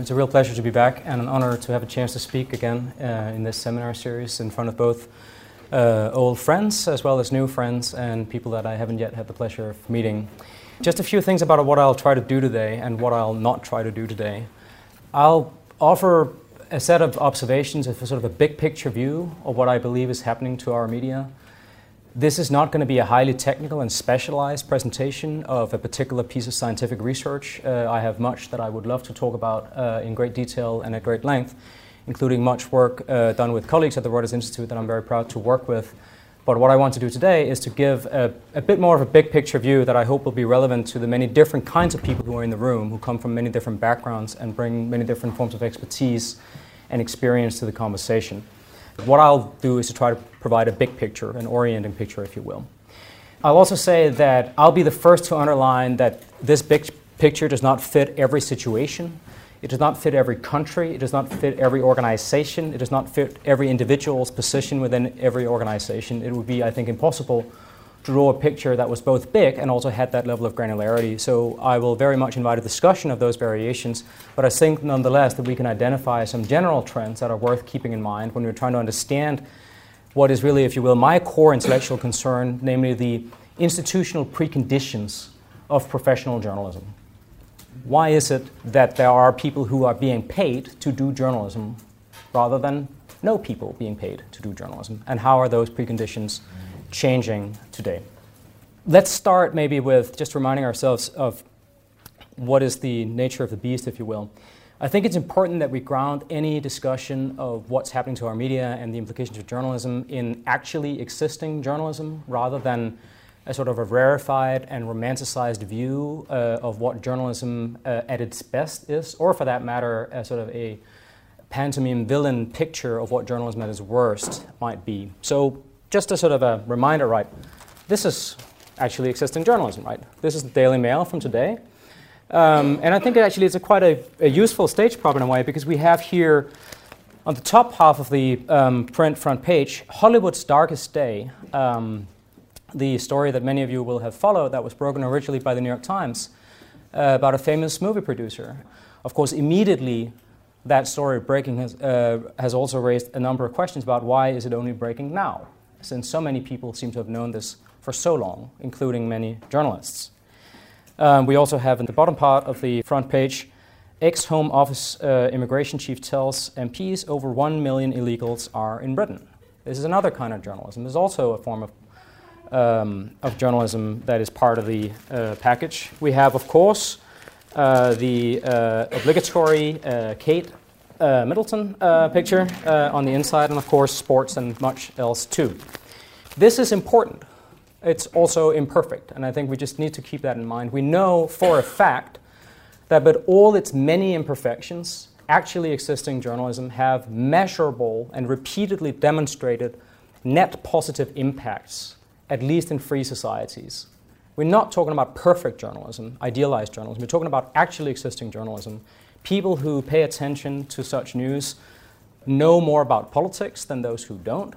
It's a real pleasure to be back and an honor to have a chance to speak again uh, in this seminar series in front of both uh, old friends as well as new friends and people that I haven't yet had the pleasure of meeting. Just a few things about what I'll try to do today and what I'll not try to do today. I'll offer a set of observations, a sort of a big picture view of what I believe is happening to our media this is not going to be a highly technical and specialized presentation of a particular piece of scientific research. Uh, I have much that I would love to talk about uh, in great detail and at great length, including much work uh, done with colleagues at the Reuters Institute that I'm very proud to work with. But what I want to do today is to give a, a, bit more of a big picture view that I hope will be relevant to the many different kinds of people who are in the room, who come from many different backgrounds and bring many different forms of expertise and experience to the conversation. What I'll do is to try to provide a big picture, an orienting picture, if you will. I'll also say that I'll be the first to underline that this big picture does not fit every situation. It does not fit every country. It does not fit every organization. It does not fit every individual's position within every organization. It would be, I think, impossible draw a picture that was both big and also had that level of granularity. So I will very much invite a discussion of those variations, but I think nonetheless that we can identify some general trends that are worth keeping in mind when we're trying to understand what is really, if you will, my core intellectual concern, namely the institutional preconditions of professional journalism. Why is it that there are people who are being paid to do journalism rather than no people being paid to do journalism? And how are those preconditions changing today. Let's start maybe with just reminding ourselves of what is the nature of the beast, if you will. I think it's important that we ground any discussion of what's happening to our media and the implications of journalism in actually existing journalism rather than a sort of a rarefied and romanticized view uh, of what journalism uh, at its best is, or for that matter, a sort of a pantomime villain picture of what journalism at its worst might be. So just a sort of a reminder, right? This is actually existing journalism, right? This is the Daily Mail from today. Um, and I think it actually is a quite a, a, useful stage prop in a way because we have here on the top half of the um, print front page Hollywood's Darkest Day, um, the story that many of you will have followed that was broken originally by the New York Times uh, about a famous movie producer. Of course, immediately that story breaking has, uh, has also raised a number of questions about why is it only breaking now? Since so many people seem to have known this for so long, including many journalists. Um, we also have in the bottom part of the front page ex Home Office uh, immigration chief tells MPs over 1 million illegals are in Britain. This is another kind of journalism. There's also a form of, um, of journalism that is part of the uh, package. We have, of course, uh, the uh, obligatory uh, Kate uh, Middleton uh, picture uh, on the inside, and of course, sports and much else too. This is important. It's also imperfect, and I think we just need to keep that in mind. We know for a fact that, but all its many imperfections, actually existing journalism have measurable and repeatedly demonstrated net positive impacts, at least in free societies. We're not talking about perfect journalism, idealized journalism. We're talking about actually existing journalism people who pay attention to such news know more about politics than those who don't.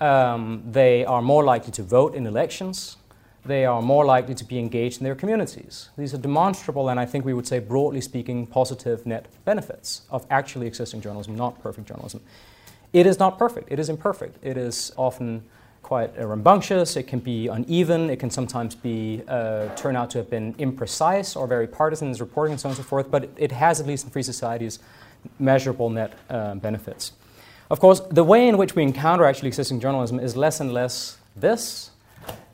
Um, they are more likely to vote in elections. They are more likely to be engaged in their communities. These are demonstrable and I think we would say, broadly speaking, positive net benefits of actually existing journalism, not perfect journalism. It is not perfect, it is imperfect. It is often quite rambunctious, it can be uneven, it can sometimes be uh, turn out to have been imprecise or very partisan in its reporting and so on and so forth, but it has, at least in free societies, measurable net uh, benefits. Of course, the way in which we encounter actually existing journalism is less and less this,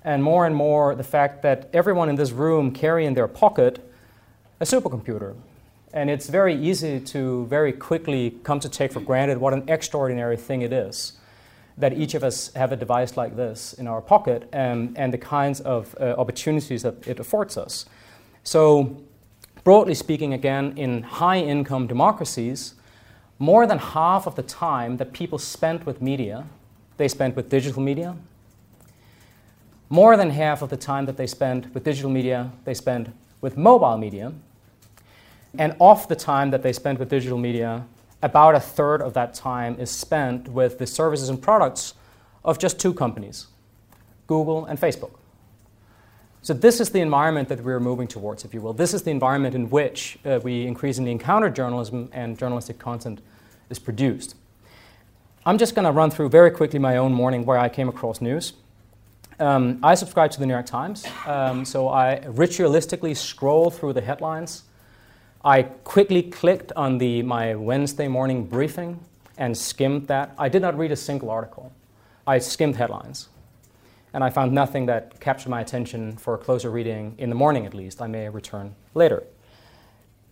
and more and more the fact that everyone in this room carry in their pocket a supercomputer. And it's very easy to very quickly come to take for granted what an extraordinary thing it is that each of us have a device like this in our pocket and, and the kinds of uh, opportunities that it affords us. So, broadly speaking, again, in high income democracies, more than half of the time that people spent with media, they spent with digital media. More than half of the time that they spend with digital media, they spend with mobile media. And off the time that they spend with digital media, about a third of that time is spent with the services and products of just two companies, Google and Facebook. So, this is the environment that we're moving towards, if you will. This is the environment in which uh, we increasingly encounter journalism and journalistic content is produced. I'm just going to run through very quickly my own morning where I came across news. Um, I subscribe to the New York Times, um, so I ritualistically scroll through the headlines. I quickly clicked on the, my Wednesday morning briefing and skimmed that. I did not read a single article. I skimmed headlines. And I found nothing that captured my attention for a closer reading, in the morning at least. I may return later.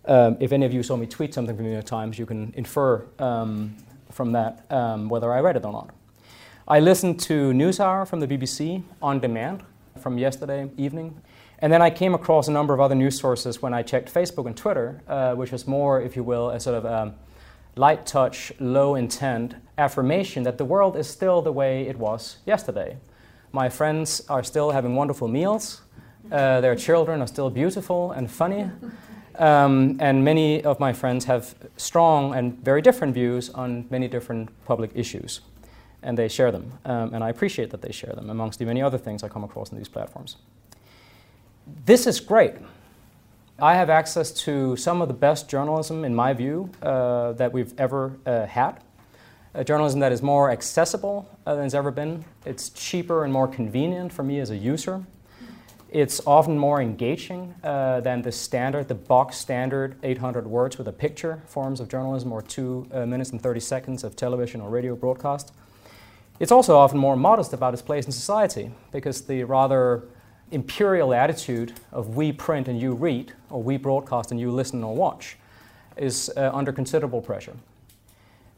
Um, if any of you saw me tweet something from the New York Times, you can infer um, from that um, whether I read it or not. I listened to NewsHour from the BBC on demand from yesterday evening. And then I came across a number of other news sources when I checked Facebook and Twitter, uh, which was more, if you will, a sort of um, light touch, low intent affirmation that the world is still the way it was yesterday. My friends are still having wonderful meals, uh, their children are still beautiful and funny. Um, and many of my friends have strong and very different views on many different public issues. And they share them. Um, and I appreciate that they share them, amongst the many other things I come across in these platforms. This is great. I have access to some of the best journalism, in my view, uh, that we've ever uh, had. A journalism that is more accessible uh, than it's ever been. It's cheaper and more convenient for me as a user. It's often more engaging uh, than the standard, the box standard 800 words with a picture forms of journalism or two uh, minutes and 30 seconds of television or radio broadcast. It's also often more modest about its place in society because the rather imperial attitude of we print and you read, or we broadcast and you listen or watch, is uh, under considerable pressure.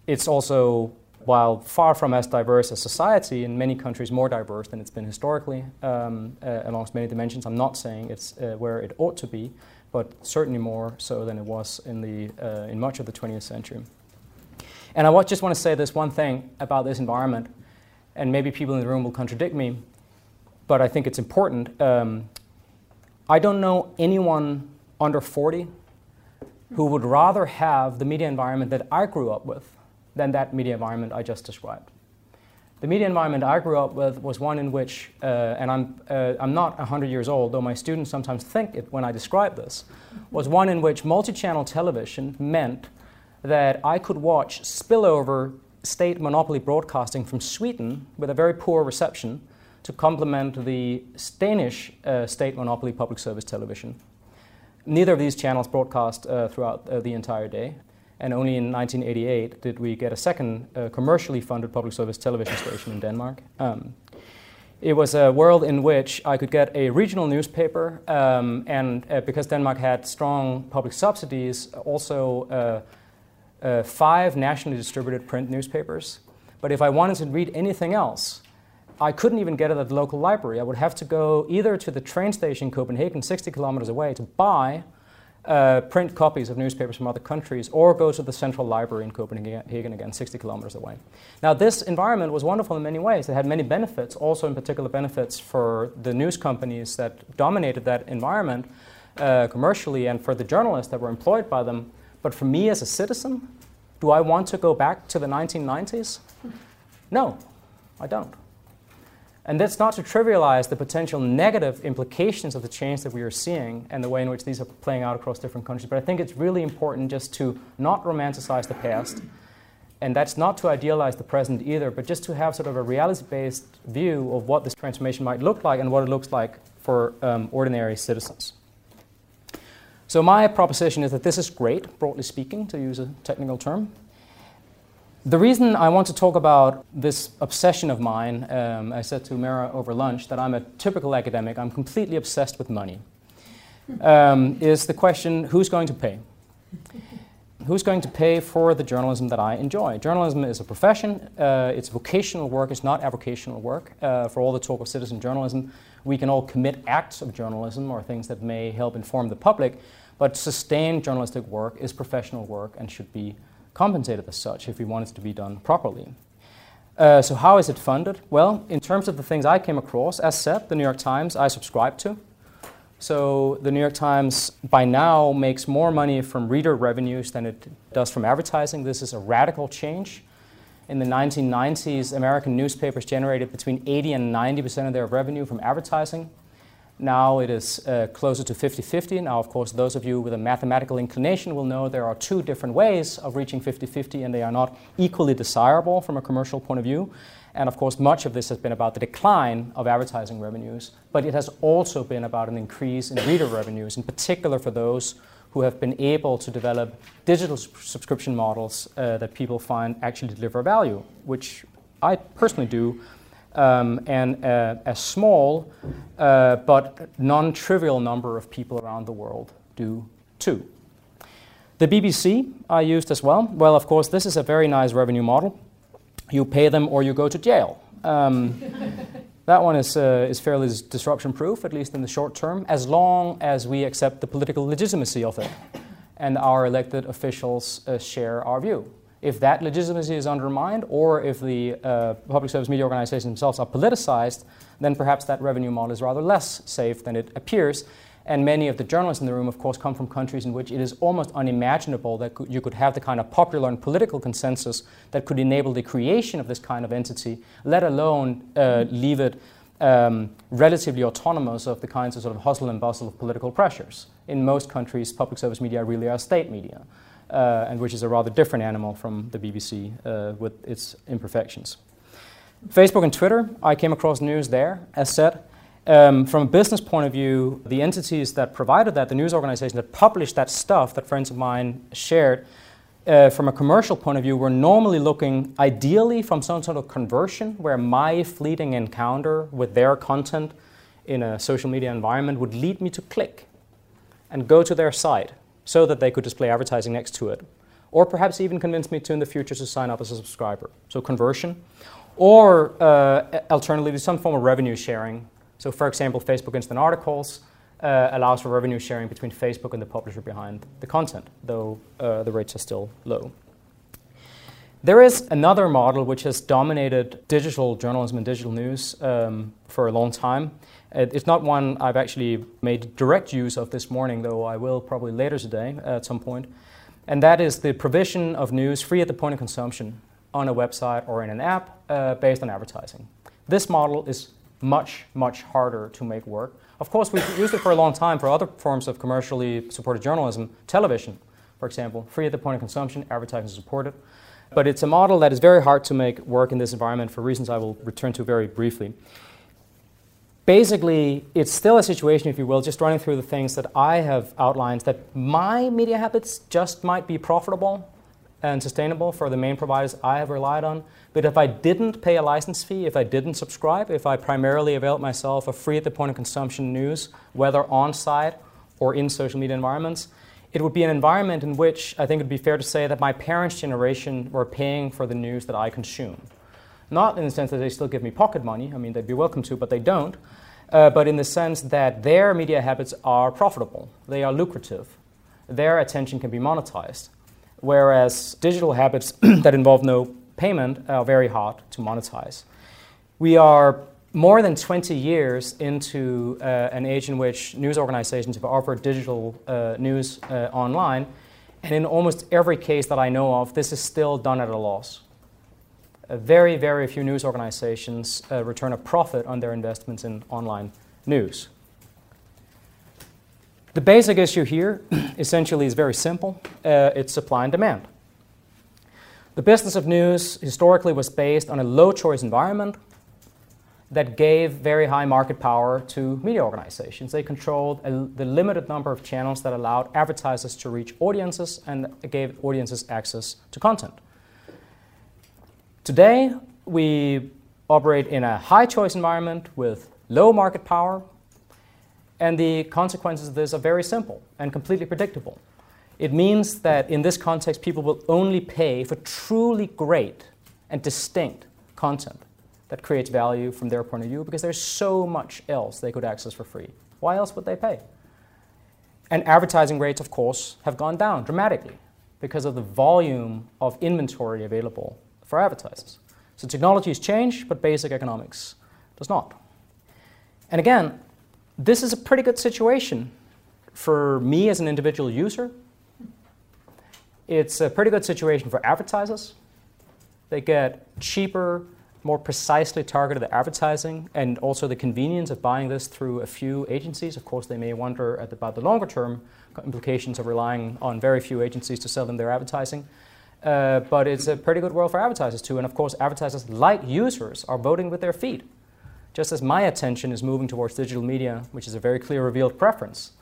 It's also, while far from as diverse as society, in many countries more diverse than it's been historically, um, uh, along many dimensions. I'm not saying it's uh, where it ought to be, but certainly more so than it was in, the, uh, in much of the 20th century. And I just want to say this one thing about this environment, and maybe people in the room will contradict me but I think it's important. Um, I don't know anyone under 40 who would rather have the media environment that I grew up with than that media environment I just described. The media environment I grew up with was one in which, uh, and I'm, uh, I'm not 100 years old, though my students sometimes think it when I describe this, was one in which multi channel television meant that I could watch spillover state monopoly broadcasting from Sweden with a very poor reception to complement the Danish uh, state monopoly public service television. Neither of these channels broadcast uh, throughout uh, the entire day, and only in 1988 did we get a second uh, commercially funded public service television station in Denmark. Um, it was a world in which I could get a regional newspaper, um, and uh, because Denmark had strong public subsidies, also uh, five nationally distributed print newspapers. But if I wanted to read anything else, I couldn't even get it at the local library. I would have to go either to the train station in Copenhagen, 60 kilometers away, to buy uh, print copies of newspapers from other countries, or go to the central library in Copenhagen again, 60 kilometers away. Now, this environment was wonderful in many ways. It had many benefits, also in particular benefits for the news companies that dominated that environment uh, commercially and for the journalists that were employed by them. But for me as a citizen, do I want to go back to the 1990s? No, I don't. And that's not to trivialize the potential negative implications of the change that we are seeing and the way in which these are playing out across different countries. But I think it's really important just to not romanticize the past. And that's not to idealize the present either, but just to have sort of a reality based view of what this transformation might look like and what it looks like for um, ordinary citizens. So, my proposition is that this is great, broadly speaking, to use a technical term. The reason I want to talk about this obsession of mine, um, I said to Mira over lunch that I'm a typical academic, I'm completely obsessed with money, um, is the question who's going to pay? Who's going to pay for the journalism that I enjoy? Journalism is a profession, uh, it's vocational work, it's not avocational work. Uh, for all the talk of citizen journalism, we can all commit acts of journalism or things that may help inform the public, but sustained journalistic work is professional work and should be compensated as such if we want it to be done properly. Uh, so, how is it funded? Well, in terms of the things I came across, as said, the New York Times I subscribe to. So, the New York Times by now makes more money from reader revenues than it does from advertising. This is a radical change. In the 1990s, American newspapers generated between 80 and 90 percent of their revenue from advertising. Now it is uh, closer to 50 50. Now, of course, those of you with a mathematical inclination will know there are two different ways of reaching 50 50, and they are not equally desirable from a commercial point of view. And of course, much of this has been about the decline of advertising revenues, but it has also been about an increase in reader revenues, in particular for those who have been able to develop digital subscription models uh, that people find actually deliver value, which I personally do um, and a, a small uh, but non trivial number of people around the world do too. The BBC I used as well. Well, of course, this is a very nice revenue model. You pay them or you go to jail. Um, that one is, uh, is fairly disruption proof, at least in the short term, as long as we accept the political legitimacy of it and our elected officials uh, share our view. If that legitimacy is undermined, or if the uh, public service media organizations themselves are politicized, then perhaps that revenue model is rather less safe than it appears. And many of the journalists in the room, of course, come from countries in which it is almost unimaginable that you could have the kind of popular and political consensus that could enable the creation of this kind of entity, let alone uh, leave it um, relatively autonomous of the kinds of sort of hustle and bustle of political pressures. In most countries, public service media really are state media uh, and which is a rather different animal from the BBC uh, with its imperfections. Facebook and Twitter, I came across news there, as said. Um, from a business point of view, the entities that provided that, the news organizations that published that stuff that friends of mine shared, uh, from a commercial point of view, were normally looking ideally from some sort of conversion where my fleeting encounter with their content in a social media environment would lead me to click and go to their site so that they could display advertising next to it. Or perhaps even convince me to in the future to sign up as a subscriber. So conversion. Or uh, alternatively, some form of revenue sharing. So, for example, Facebook Instant Articles uh, allows for revenue sharing between Facebook and the publisher behind the content, though uh, the rates are still low. There is another model which has dominated digital journalism and digital news um, for a long time, it's not one I've actually made direct use of this morning, though I will probably later today at some point. And that is the provision of news free at the point of consumption on a website or in an app uh, based on advertising. This model is much, much harder to make work. Of course, we've used it for a long time for other forms of commercially supported journalism, television, for example, free at the point of consumption, advertising supported. But it's a model that is very hard to make work in this environment for reasons I will return to very briefly basically, it's still a situation, if you will, just running through the things that I have outlined, that my media habits just might be profitable and sustainable for the main providers I have relied on. But if I didn't pay a license fee, if I didn't subscribe, if I primarily availed myself of free at the point of consumption news, whether on site or in social media environments, it would be an environment in which I think it would be fair to say that my parents' generation were paying for the news that I consume. Not in the sense that they still give me pocket money, I mean, they'd be welcome to, but they don't uh, but in the sense that their media habits are profitable, they are lucrative, their attention can be monetized. Whereas digital habits that involve no payment are very hard to monetize. We are more than 20 years into uh, an age in which news organizations have offered digital uh, news uh, online, and in almost every case that I know of, this is still done at a loss very, very few news organizations uh, return a profit on their investments in online news. The basic issue here essentially is very simple uh, it's supply and demand. The business of news historically was based on a low choice environment that gave very high market power to media organizations. They controlled a, the limited number of channels that allowed advertisers to reach audiences and gave audiences access to content. Today, we operate in a high choice environment with low market power, and the consequences of this are very simple and completely predictable. It means that in this context, people will only pay for truly great and distinct content that creates value from their point of view because there's so much else they could access for free. Why else would they pay? And advertising rates, of course, have gone down dramatically because of the volume of inventory available for advertisers. So technology has changed, but basic economics does not. And again, this is a pretty good situation for me as an individual user. It's a pretty good situation for advertisers. They get cheaper more precisely targeted advertising and also the convenience of buying this through a few agencies. Of course, they may wonder about the longer term implications of relying on very few agencies to sell them their advertising. Uh, but it's a pretty good world for advertisers too. And of course, advertisers, like users, are voting with their feet. Just as my attention is moving towards digital media, which is a very clear revealed preference,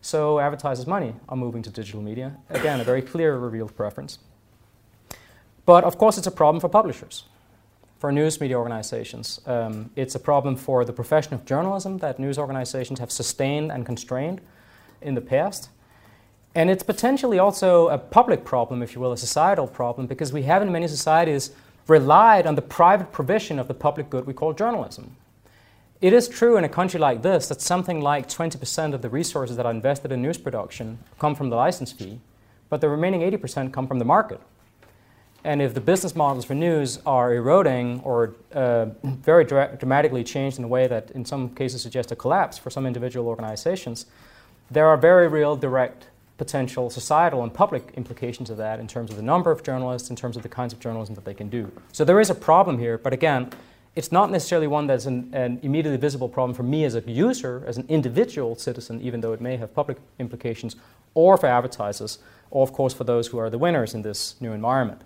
so advertisers' money are moving to digital media. Again, a very clear revealed preference. But of course, it's a problem for publishers for news media organizations. Um, it's a problem for the profession of journalism that news organizations have sustained and constrained in the past. And it's potentially also a public problem, if you will, a societal problem, because we have in many societies relied on the private provision of the public good we call journalism. It is true in a country like this that something like 20% of the resources that are invested in news production come from the license fee, but the remaining 80% come from the market. And if the business models for news are eroding or uh, very dra- dramatically changed in a way that in some cases suggests a collapse for some individual organizations, there are very real direct potential societal and public implications of that in terms of the number of journalists, in terms of the kinds of journalism that they can do. So there is a problem here, but again, it's not necessarily one that's an, an, immediately visible problem for me as a user, as an individual citizen, even though it may have public implications, or for advertisers, or of course for those who are the winners in this new environment.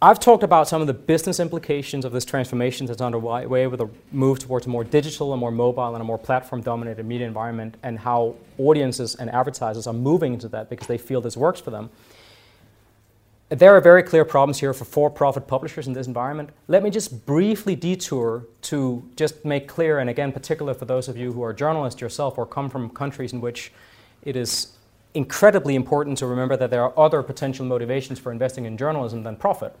I've talked about some of the business implications of this transformation that's underway with a move towards a more digital and more mobile and a more platform dominated media environment, and how audiences and advertisers are moving into that because they feel this works for them. There are very clear problems here for for profit publishers in this environment. Let me just briefly detour to just make clear, and again, particular for those of you who are journalists yourself or come from countries in which it is incredibly important to remember that there are other potential motivations for investing in journalism than profit.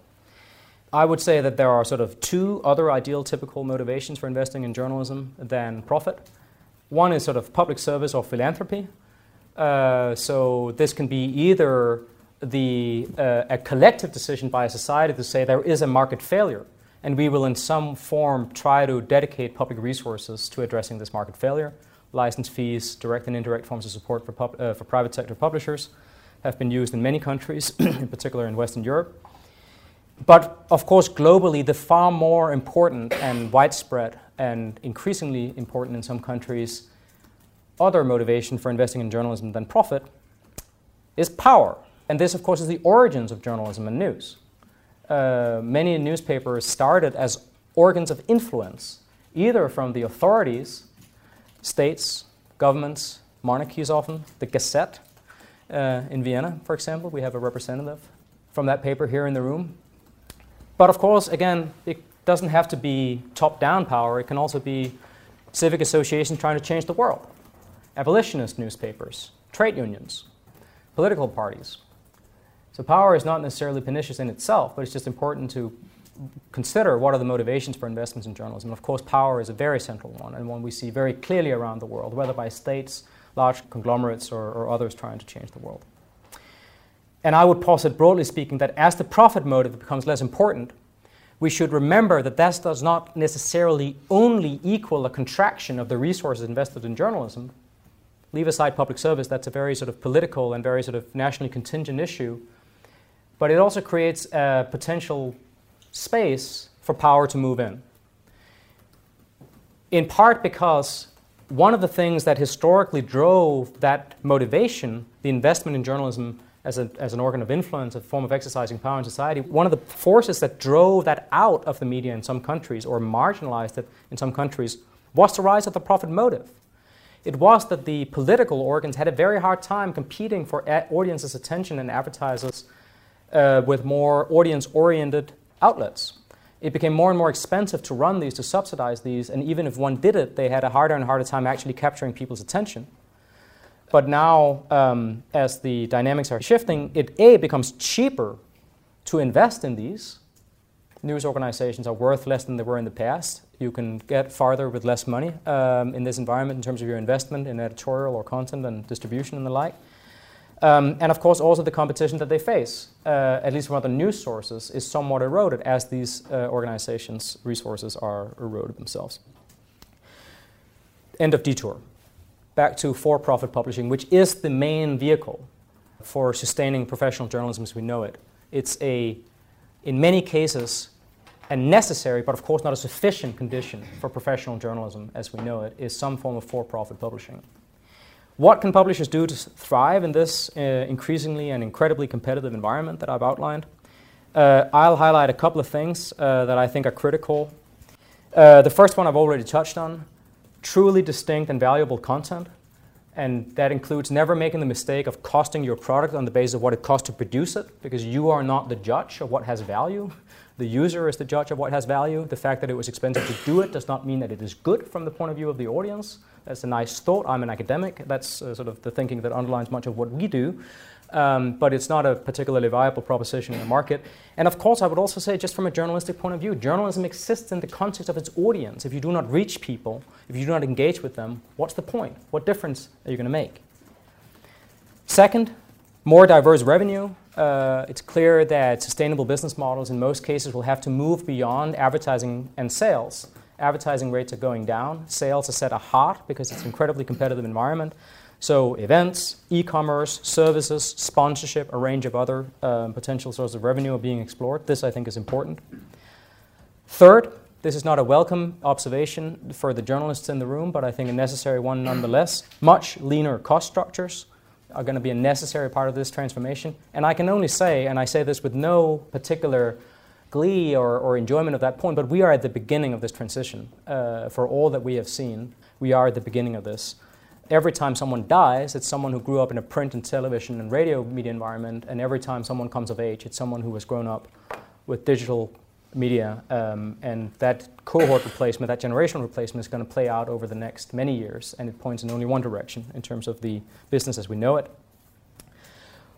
I would say that there are sort of two other ideal typical motivations for investing in journalism than profit. One is sort of public service or philanthropy. Uh, so this can be either the, uh, a collective decision by a society to say there is a market failure, and we will in some form try to dedicate public resources to addressing this market failure. License fees, direct and indirect forms of support for, pub, uh, for private sector publishers have been used in many countries, in particular in Western Europe. But of course, globally, the far more important and widespread and increasingly important in some countries other motivation for investing in journalism than profit is power. And this, of course, is the origins of journalism and news. Uh, many newspapers started as organs of influence, either from the authorities, states, governments, monarchies often, the Gazette uh, in Vienna, for example. We have a representative from that paper here in the room. But of course, again, it doesn't have to be top down power, it can also be civic associations trying to change the world, abolitionist newspapers, trade unions, political parties. So, power is not necessarily pernicious in itself, but it's just important to consider what are the motivations for investments in journalism. And of course, power is a very central one, and one we see very clearly around the world, whether by states, large conglomerates, or, or others trying to change the world. And I would posit, broadly speaking, that as the profit motive becomes less important, we should remember that that does not necessarily only equal a contraction of the resources invested in journalism. Leave aside public service, that's a very sort of political and very sort of nationally contingent issue. But it also creates a potential space for power to move in. In part because one of the things that historically drove that motivation, the investment in journalism, as, a, as an organ of influence, a form of exercising power in society, one of the forces that drove that out of the media in some countries or marginalized it in some countries was the rise of the profit motive. It was that the political organs had a very hard time competing for audiences' attention and advertisers uh, with more audience oriented outlets. It became more and more expensive to run these, to subsidize these, and even if one did it, they had a harder and harder time actually capturing people's attention. But now, um, as the dynamics are shifting, it A becomes cheaper to invest in these. News organizations are worth less than they were in the past. You can get farther with less money um, in this environment in terms of your investment in editorial or content and distribution and the like. Um, and of course, also the competition that they face, uh, at least from other news sources, is somewhat eroded as these uh, organizations' resources are eroded themselves. End of detour back to for profit publishing, which is the main vehicle for sustaining professional journalism as we know it. It's a, in many cases, a necessary, but of course not a sufficient condition for professional journalism as we know it, is some form of for profit publishing. What can publishers do to thrive in this uh, increasingly and incredibly competitive environment that I've outlined? Uh, I'll highlight a couple of things uh, that I think are critical. Uh, the first one I've already touched on truly distinct and valuable content. And that includes never making the mistake of costing your product on the basis of what it costs to produce it, because you are not the judge of what has value. The user is the judge of what has value. The fact that it was expensive to do it does not mean that it is good from the point of view of the audience. That's a nice thought. I'm an academic. That's uh, sort of the thinking that underlines much of what we do. Um, but it's not a particularly viable proposition in the market. And of course, I would also say, just from a journalistic point of view, journalism exists in the context of its audience. If you do not reach people, if you do not engage with them, what's the point? What difference are you going to make? Second, more diverse revenue. Uh, it's clear that sustainable business models, in most cases, will have to move beyond advertising and sales advertising rates are going down. Sales are set a hot because it's an incredibly competitive environment. So events, e-commerce, services, sponsorship, a range of other um, potential sources of revenue are being explored. This, I think, is important. Third, this is not a welcome observation for the journalists in the room, but I think a necessary one nonetheless. Much leaner cost structures are going to be a necessary part of this transformation. And I can only say, and I say this with no particular glee or, or enjoyment of that point, but we are at the beginning of this transition. Uh, for all that we have seen, we are at the beginning of this. Every time someone dies, it's someone who grew up in a print and television and radio media environment, and every time someone comes of age, it's someone who has grown up with digital media. Um, and that cohort replacement, that generational replacement, is going to play out over the next many years, and it points in only one direction in terms of the business as we know it.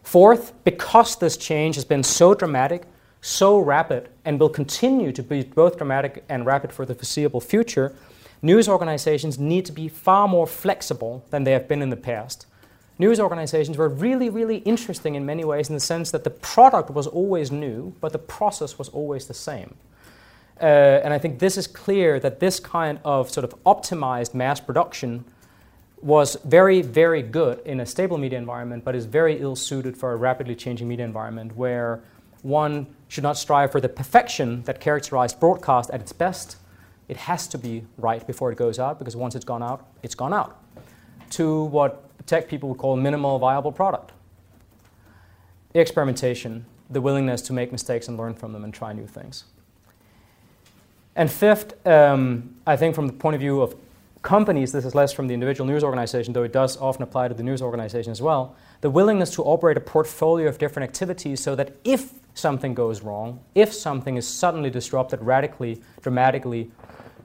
Fourth, because this change has been so dramatic, so rapid and will continue to be both dramatic and rapid for the foreseeable future, news organizations need to be far more flexible than they have been in the past. News organizations were really, really interesting in many ways in the sense that the product was always new, but the process was always the same. Uh, and I think this is clear that this kind of sort of optimized mass production was very, very good in a stable media environment, but is very ill suited for a rapidly changing media environment where one should not strive for the perfection that characterized broadcast at its best. It has to be right before it goes out because once it's gone out, it's gone out. To what tech people would call minimal viable product. Experimentation, the willingness to make mistakes and learn from them and try new things. And fifth, um, I think from the point of view of companies, this is less from the individual news organization, though it does often apply to the news organization as well, the willingness to operate a portfolio of different activities so that if something goes wrong, if something is suddenly disrupted radically, dramatically,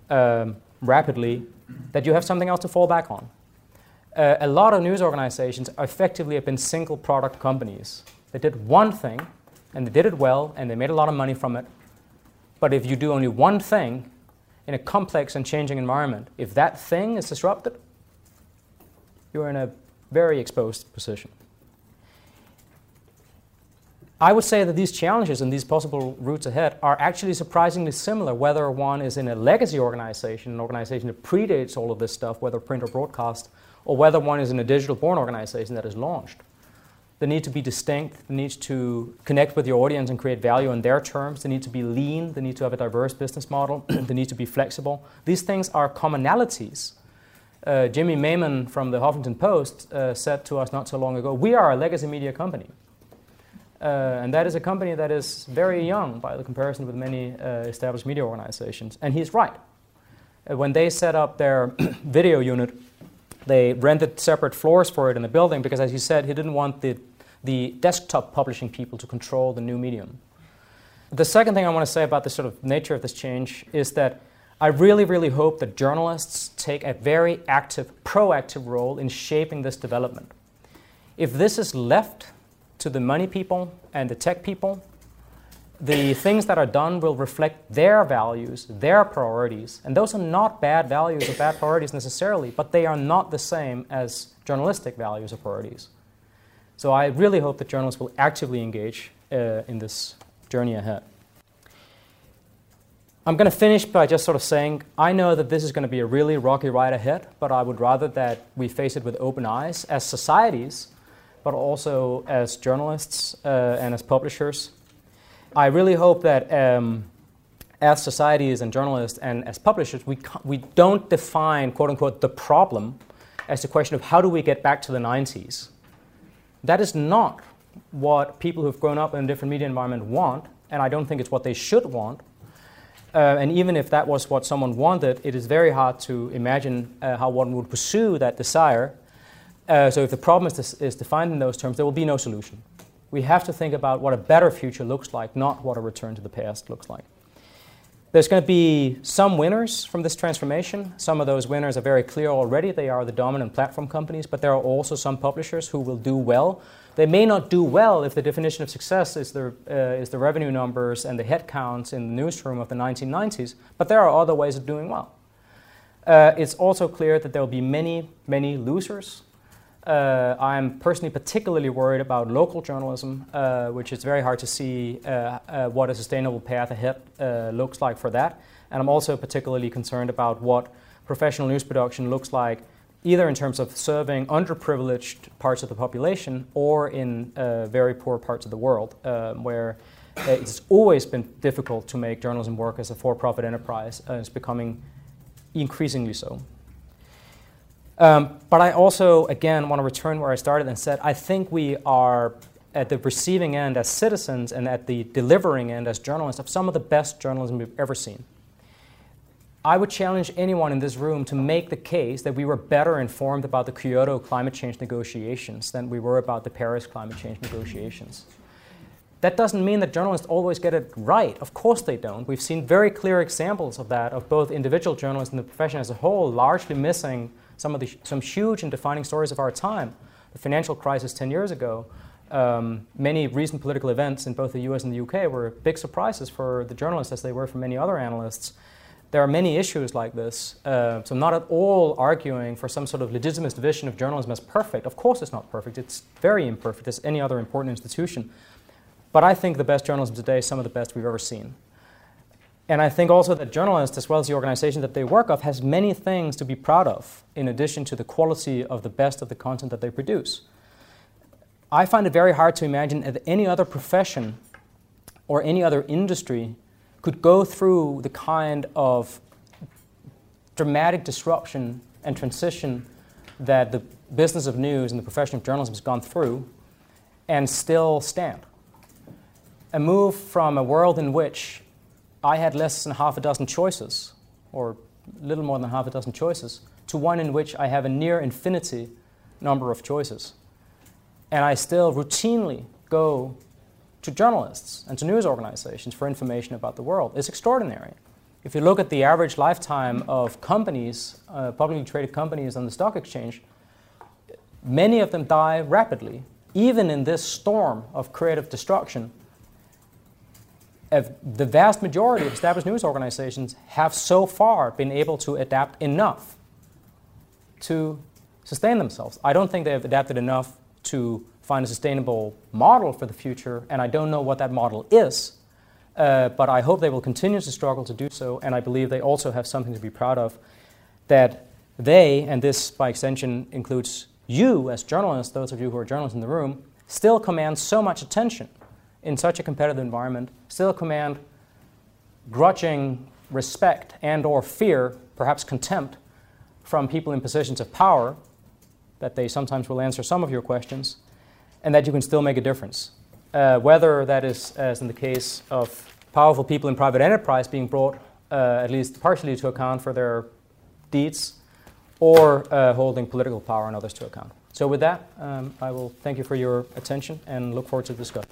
um, rapidly, that you have something else to fall back on. Uh, a lot of news organizations effectively have been single product companies. They did one thing, and they did it well, and they made a lot of money from it. But if you do only one thing in a complex and changing environment, if that thing is disrupted, you're in a very exposed position. I would say that these challenges and these possible routes ahead are actually surprisingly similar, whether one is in a legacy organization, an organization that predates all of this stuff, whether print or broadcast, or whether one is in a digital born organization that is launched. They need to be distinct, they need to connect with your audience and create value on their terms, they need to be lean, they need to have a diverse business model, they need to be flexible. These things are commonalities. Uh, Jimmy Maymann from the Huffington Post uh, said to us not so long ago, We are a legacy media company. Uh, and that is a company that is very young by the comparison with many uh, established media organizations. And he's right. Uh, when they set up their video unit, they rented separate floors for it in the building because, as he said, he didn't want the, the desktop publishing people to control the new medium. The second thing I want to say about the sort of nature of this change is that I really, really hope that journalists take a very active, proactive role in shaping this development. If this is left to the money people and the tech people, the things that are done will reflect their values, their priorities. And those are not bad values or bad priorities necessarily, but they are not the same as journalistic values or priorities. So I really hope that journalists will actively engage uh, in this journey ahead. I'm going to finish by just sort of saying I know that this is going to be a really rocky ride ahead, but I would rather that we face it with open eyes as societies but also as journalists uh, and as publishers. I really hope that um, as societies and journalists and as publishers, we, we don't define, quote unquote, the problem as the question of how do we get back to the 90s. That is not what people who've grown up in a different media environment want, and I don't think it's what they should want. Uh, and even if that was what someone wanted, it is very hard to imagine uh, how one would pursue that desire. Uh, so if the problem is, is defined in those terms, there will be no solution. We have to think about what a better future looks like, not what a return to the past looks like. There's going to be some winners from this transformation. Some of those winners are very clear already. They are the dominant platform companies, but there are also some publishers who will do well they may not do well if the definition of success is the, uh, is the revenue numbers and the headcounts in the newsroom of the 1990s, but there are other ways of doing well. Uh, it's also clear that there will be many, many losers. Uh, I'm personally particularly worried about local journalism, uh, which is very hard to see uh, uh, what a sustainable path ahead looks like for that. And I'm also particularly concerned about what professional news production looks like either in terms of serving underprivileged parts of the population or in uh, very poor parts of the world, um, where uh, it's always been difficult to make journalism work as a for-profit enterprise. Uh, it's becoming increasingly so. Um, but I also, again, want to return where I started and said, I think we are at the receiving end as citizens and at the delivering end as journalists of some of the best journalism we've ever seen. I would challenge anyone in this room to make the case that we were better informed about the Kyoto climate change negotiations than we were about the Paris climate change negotiations. That doesn't mean that journalists always get it right. Of course they don't. We've seen very clear examples of that, of both individual journalists and the profession as a whole largely missing some of the some huge and defining stories of our time. The financial crisis 10 years ago, um, many recent political events in both the US and the UK were big surprises for the journalists as they were for many other analysts there are many issues like this. Uh, so I'm not at all arguing for some sort of legitimist vision of journalism as perfect. Of course it's not perfect. It's very imperfect as any other important institution. But I think the best journalism today is some of the best we've ever seen. And I think also that journalists, as well as the organization that they work of, has many things to be proud of in addition to the quality of the best of the content that they produce. I find it very hard to imagine that any other profession or any other industry could go through the kind of dramatic disruption and transition that the business of news and the profession of journalism has gone through and still stand. A move from a world in which I had less than half a dozen choices, or little more than half a dozen choices, to one in which I have a near infinity number of choices. And I still routinely go to journalists and to news organizations for information about the world is extraordinary. If you look at the average lifetime of companies, uh, publicly traded companies on the stock exchange, many of them die rapidly. Even in this storm of creative destruction, the vast majority of established news organizations have so far been able to adapt enough to sustain themselves. I don't think they have adapted enough to find a sustainable model for the future, and I don't know what that model is. Uh, but I hope they will continue to struggle to do so, and I believe they also have something to be proud of that they, and this by extension includes you as journalists, those of you who are journalists in the room, still command so much attention in such a competitive environment, still command grudging respect and or fear, perhaps contempt, from people in positions of power, that they sometimes will answer some of your questions, and that you can still make a difference. Uh, whether that is, as in the case of powerful people in private enterprise being brought uh, at least partially to account for their deeds, or uh, holding political power and others to account. So, with that, um, I will thank you for your attention and look forward to the discussion.